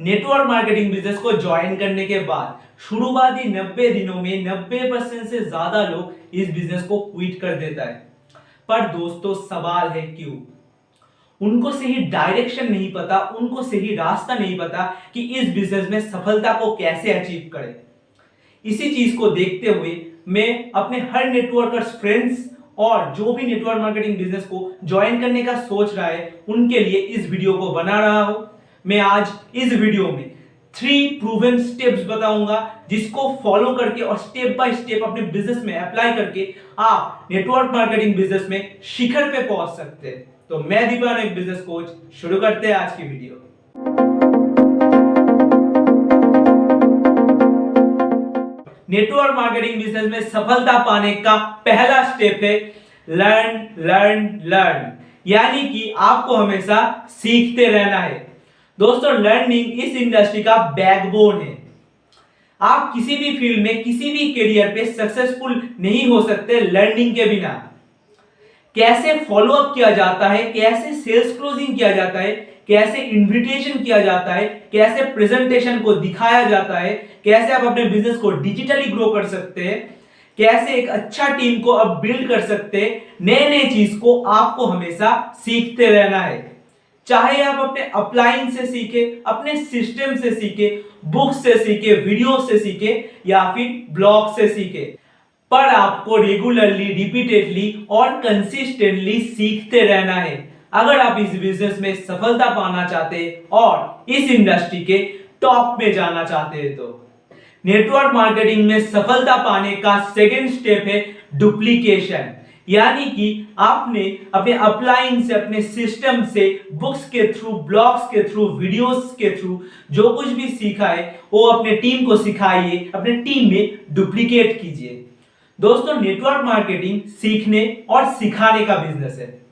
Network marketing business को join करने के बाद, शुरुआती 90 दिनों में 90 परसेंट से ज़्यादा लोग इस बिज़नेस को क्विट कर देता है। पर दोस्तों, सवाल है क्यों? उनको सही डायरेक्शन नहीं पता, उनको सही रास्ता नहीं पता कि इस बिज़नेस में सफलता को कैसे अचीव करें। इसी चीज़ को देखते हुए मैं अपने हर नेटवर्कर्स फ्रेंड्स और जो भी नेटवर्क मार्केटिंग बिज़नेस को ज्वाइन करने का सोच रहा है, उनके लिए इस वीडियो को बना रहा हूँ। मैं आज इस वीडियो में थ्री प्रूवन स्टेप्स बताऊँगा, जिसको फॉलो करके और स्टेप बाय स्टेप अपने बिज़नेस में अप्लाई करके आप नेटवर्क मार्केटिंग बिज़नेस में शिखर पे पहुँच सकते हैं। तो मैं दीपान, एक बिज़नेस कोच शुरू करते हैं आज की वीडियो नेटवर्क मार्केटिंग बिज़नेस में सफलता पाने का पहला स्टेप है लर्न लर्न लर्न यानी कि आपको हमेशा सीखते रहना है। दोस्तों लर्निंग इस इंडस्ट्री का बैकबोन है। आप किसी भी फ़ील्ड में, किसी भी करियर पे सक्सेसफुल नहीं हो सकते लर्निंग के बिना। कैसे फॉलोअप किया जाता है, कैसे सेल्स क्लोजिंग किया जाता है, कैसे इन्विटेशन किया जाता है, कैसे प्रेजेंटेशन को दिखाया जाता है, कैसे आप अपने बिज़नेस को डिजिटली ग्रो कर सकते हैं, कैसे एक अच्छा टीम को आप बिल्ड कर सकते हैं नए नए चीज़ को आपको हमेशा सीखते रहना है। चाहे आप अपने अपलाइन से सीखे, अपने सिस्टम से सीखे बुक से सीखे, वीडियो से सीखे, या फिर ब्लॉग से सीखे। पर आपको रेगुलरली रिपीटेडली और कंसिस्टेंटली सीखते रहना है। अगर आप इस बिज़नेस में सफलता पाना चाहते हैं और इस इंडस्ट्री के टॉप में जाना चाहते हैं तो। नेटवर्क मार्केटिंग में सफलता पाने का सेकेंड स्टेप है डुप्लीकेशन यानी कि आपने अपने अपलाइन से, अपने सिस्टम से, बुक्स के थ्रू, ब्लॉग्स के थ्रू, वीडियोस के थ्रू जो कुछ भी सीखा है, वो अपने टीम को सिखाइए, अपने टीम में डुप्लीकेट कीजिए। दोस्तों, नेटवर्क मार्केटिंग सीखने और सिखाने का बिज़नेस है।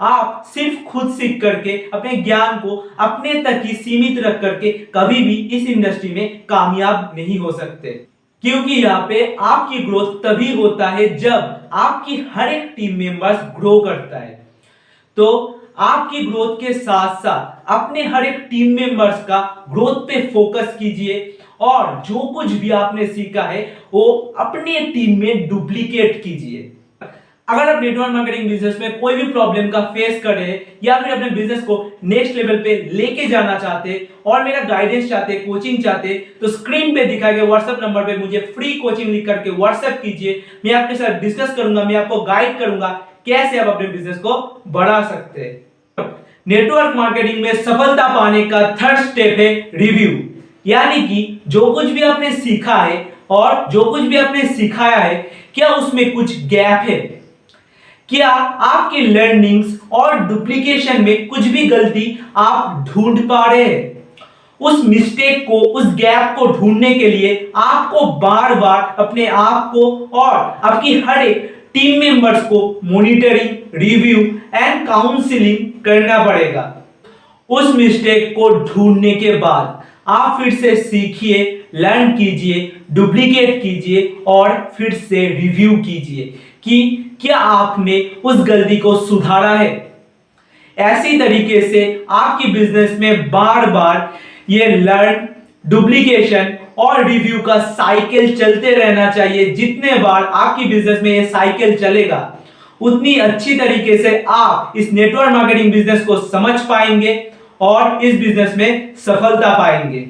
आप सिर्फ़ खुद सीख करके, अपने ज्ञान को अपने तक ही सीमित रख करके कभी भी इस इंडस्ट्री में कामयाब नहीं हो सकते। क्योंकि यहाँ पे आपकी ग्रोथ तभी होता है जब आपकी हर एक टीम मेंबर्स ग्रो करता है। तो आपकी ग्रोथ के साथ साथ अपने हर एक टीम मेंबर्स का ग्रोथ पे फोकस कीजिए और जो कुछ भी आपने सीखा है, वो अपने टीम में डुप्लीकेट कीजिए। अगर आप नेटवर्क मार्केटिंग बिज़नेस में कोई भी प्रॉब्लम का फेस कर रहे हैं या फिर अपने बिज़नेस को नेक्स्ट लेवल पे लेके जाना चाहते और मेरा गाइडेंस चाहते कोचिंग चाहते तो स्क्रीन पे दिखाए गए व्हाट्सएप नंबर पे मुझे फ्री कोचिंग लिख करके व्हाट्सएप कीजिए। मैं आपके साथ डिस्कस करूँगा, मैं आपको गाइड करूँगा कैसे आप अपने बिज़नेस को बढ़ा सकते। हैं नेटवर्क मार्केटिंग में सफलता पाने का थर्ड स्टेप है रिव्यू यानी कि जो कुछ भी आपने सीखा है और जो कुछ भी आपने सिखाया है, क्या उसमें कुछ गैप है? क्या आपकी लर्निंग्स और डुप्लीकेशन में कुछ भी गलती आप ढूंढ पा रहे हैं? उस मिस्टेक को, उस गैप को ढूँढने के लिए आपको बार बार अपने आप को और आपकी हर एक टीम मेंबर्स को मॉनिटरिंग रिव्यू एंड काउंसलिंग करना पड़ेगा। उस मिस्टेक को ढूँढने के बाद आप फिर से सीखिए लर्न कीजिए डुप्लीकेट कीजिए और फिर से रिव्यू कीजिए कि क्या आपने उस गलती को सुधारा है? ऐसी तरीके से आपकी बिज़नेस में बार बार ये लर्न डुप्लीकेशन और रिव्यू का साइकिल चलते रहना चाहिए। जितने बार आपकी बिज़नेस में ये साइकिल चलेगा, उतनी अच्छी तरीके से आप इस नेटवर्क मार्केटिंग बिज़नेस को समझ पाएँगे और इस बिज़नेस में सफलता पाएँगे।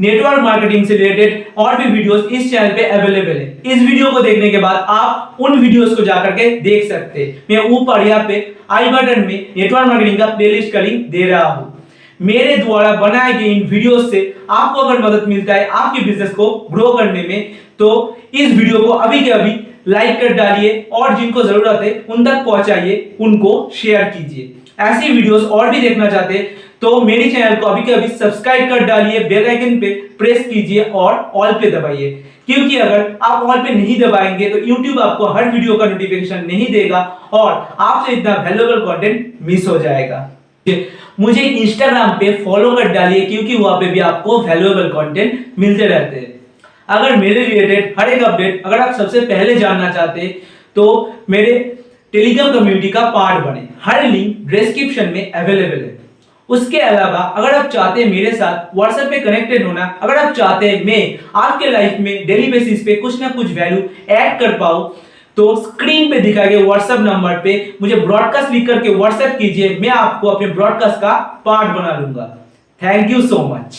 नेटवर्क मार्केटिंग से रिलेटेड और भी वीडियोस इस चैनल पे अवेलेबल है। इस वीडियो को देखने के बाद आप उन वीडियोस को जाकर के देख सकते हैं। मैं ऊपर यहाँ पे आई बटन में नेटवर्क मार्केटिंग का प्लेलिस्ट का लिंक दे रहा हूँ। मेरे द्वारा बनाए गए इन वीडियोस से आपको अगर मदद मिलता है आपके बिज़नेस को ग्रो करने में तो इस वीडियो को अभी के अभी लाइक कर डालिए और जिनको ज़रूरत है उन तक पहुंचाइए, उनको शेयर कीजिए। ऐसी वीडियोस और भी देखना चाहते तो मेरे चैनल को अभी के अभी सब्सक्राइब कर डालिए बेल आइकन पे प्रेस कीजिए और ऑल पे दबाइए। क्योंकि अगर आप ऑल पे नहीं दबाएँगे तो YouTube आपको हर वीडियो का नोटिफिकेशन नहीं देगा और आपसे इतना वैल्यूएबल कंटेंट मिस हो जाएगा। मुझे इंस्टाग्राम पे फॉलो कर डालिए, क्योंकि वहाँ पे भी आपको वैल्यूएबल कंटेंट मिलते रहते हैं। अगर मेरे रिलेटेड हर एक अपडेट अगर आप सबसे पहले जानना चाहते तो मेरे टेलीग्राम कम्युनिटी का पार्ट बने। हर लिंक डिस्क्रिप्शन में अवेलेबल है। उसके अलावा, अगर आप चाहते हैं मेरे साथ व्हाट्सएप पे कनेक्टेड होना, अगर आप चाहते हैं मैं आपके लाइफ में डेली बेसिस पे कुछ ना कुछ वैल्यू ऐड कर पाऊँ तो स्क्रीन पे दिखाए गए व्हाट्सएप नंबर पे मुझे ब्रॉडकास्ट लिख करके व्हाट्सएप कीजिए, मैं आपको अपने ब्रॉडकास्ट का पार्ट बना लूँगा थैंक यू सो मच